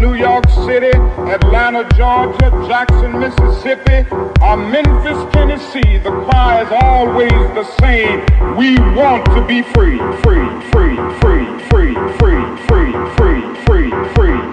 New York City, Atlanta, Georgia, Jackson, Mississippi, or Memphis, Tennessee, the cry is always the same. We want to be free, free, free, free, free, free, free, free, free, free.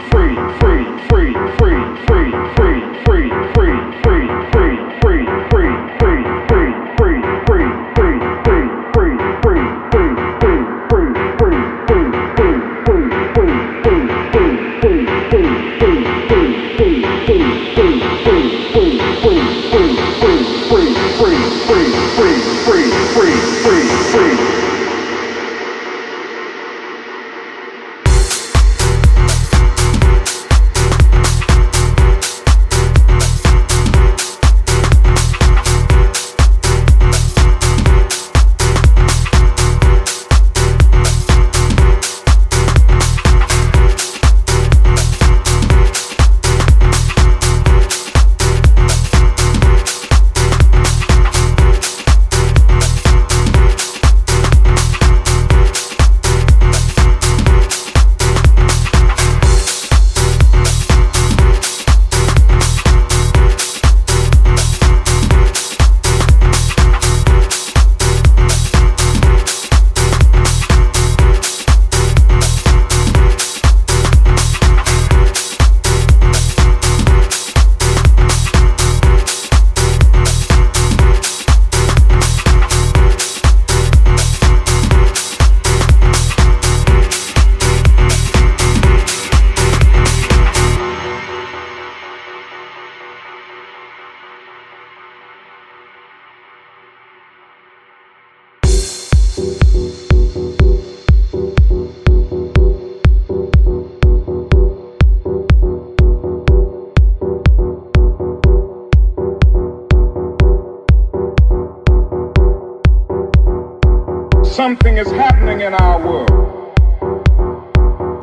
something is happening in our world.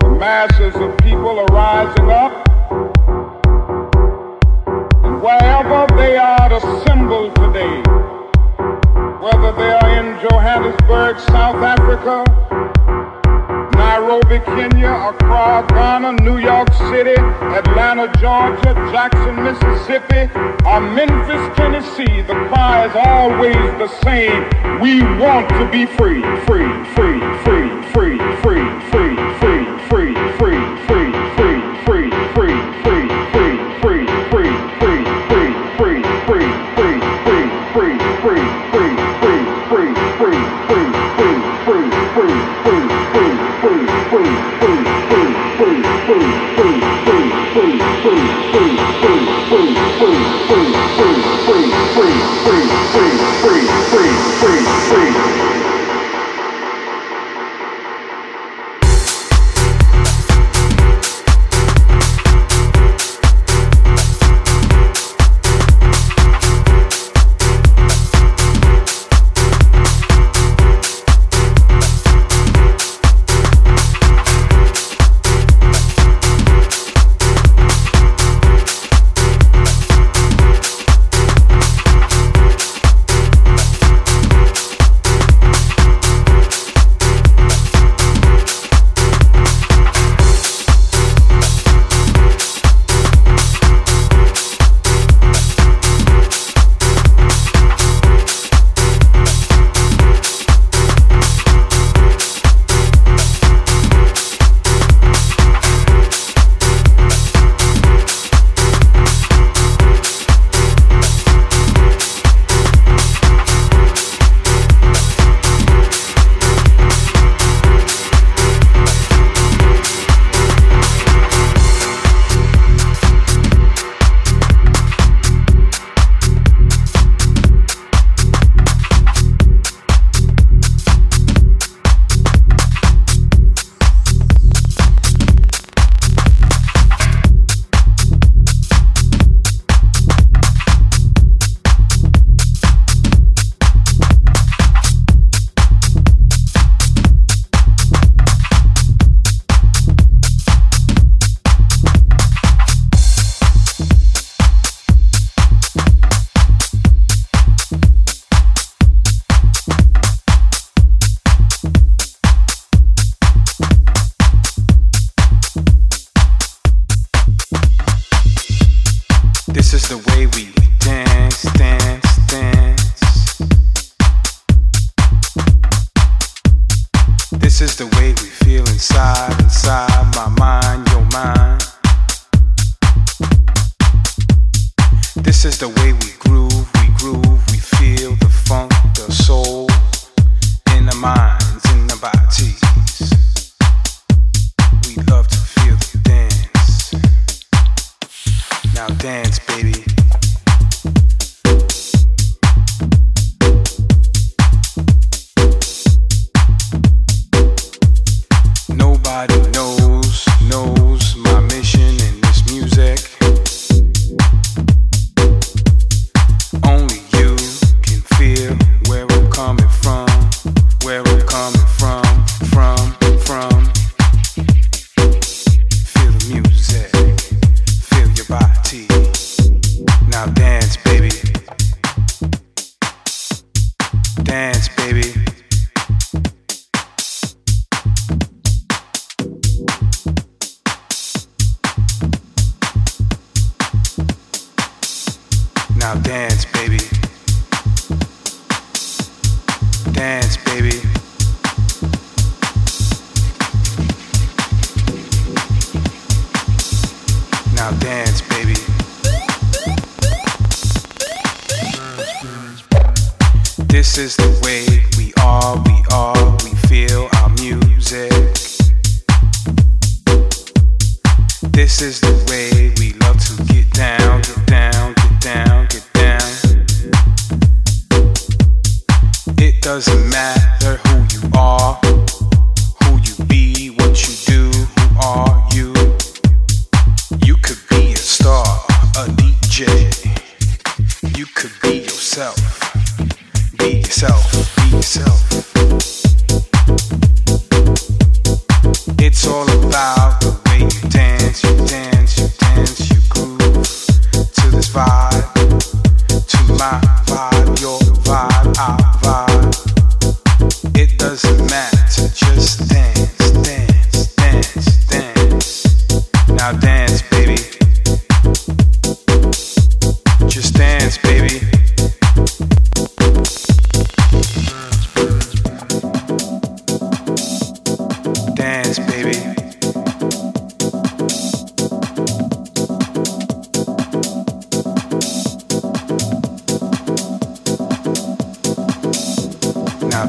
The masses of people are rising up. And wherever they are assembled today, whether they are in Johannesburg, South Africa, Nairobi, Kenya, Accra, Ghana, New York City, Atlanta, Georgia, Jackson, Mississippi, or Memphis, Tennessee, the cry is always the same. We want to be free.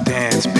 dance.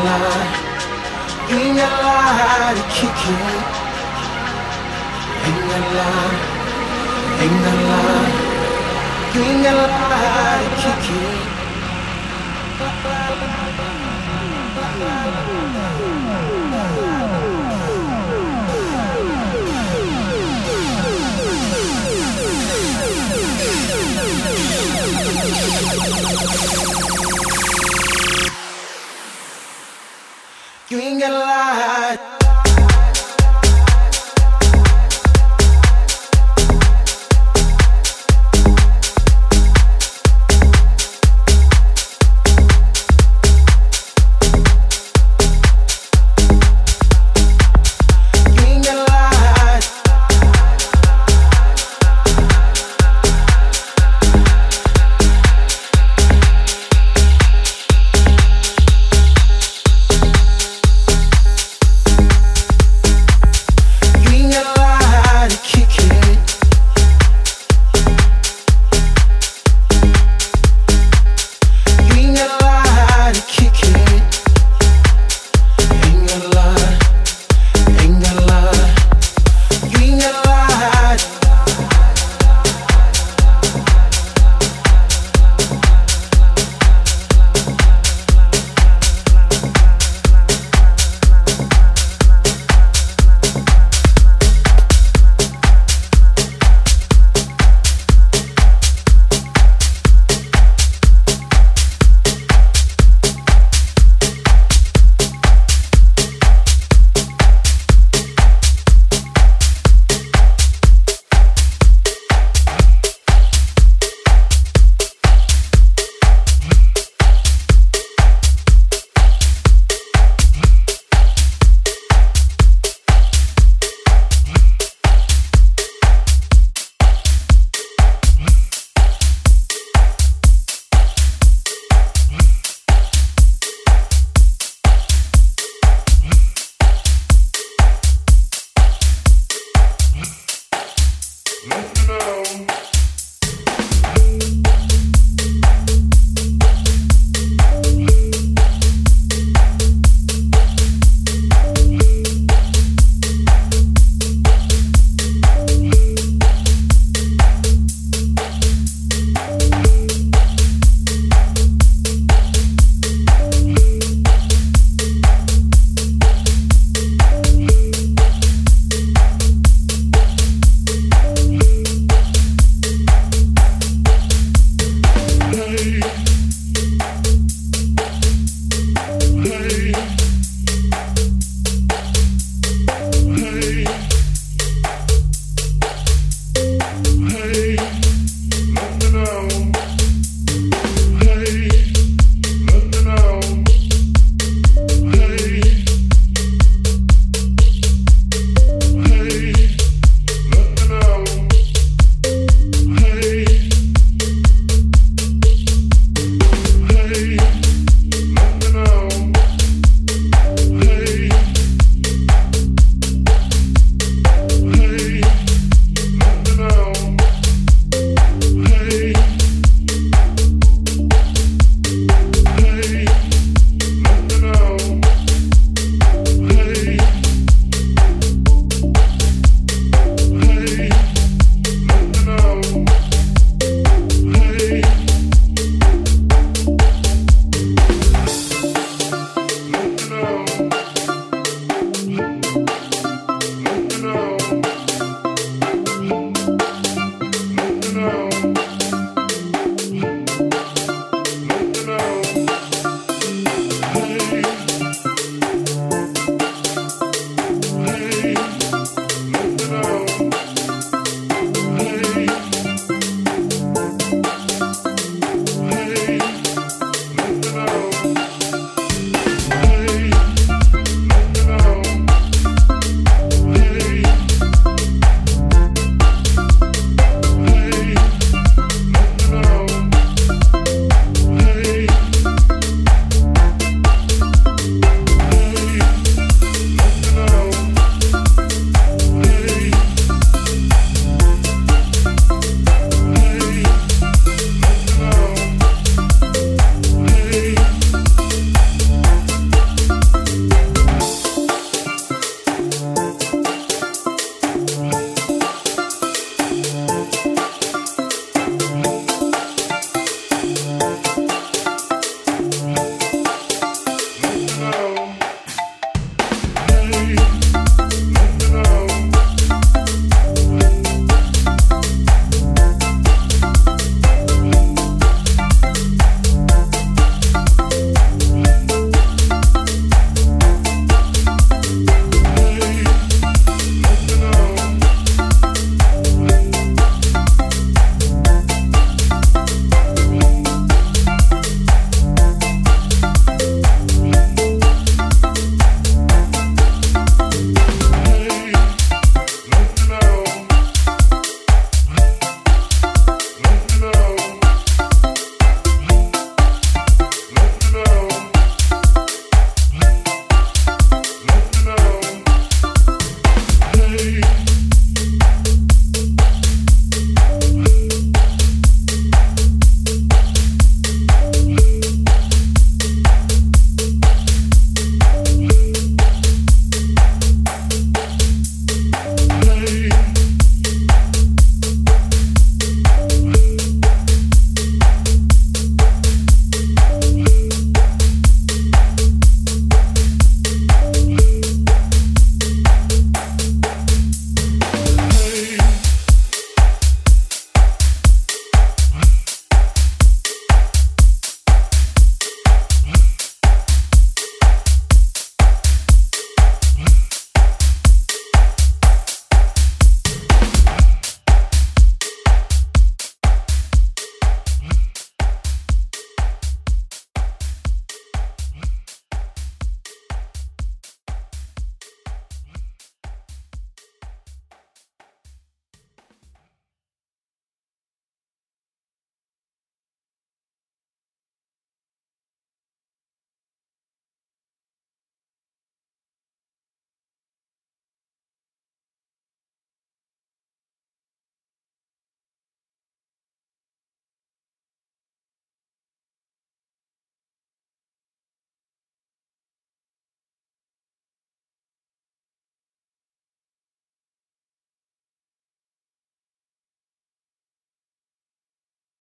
line, in your line to kick it. In your line, in your line, in your line to kick it. your life.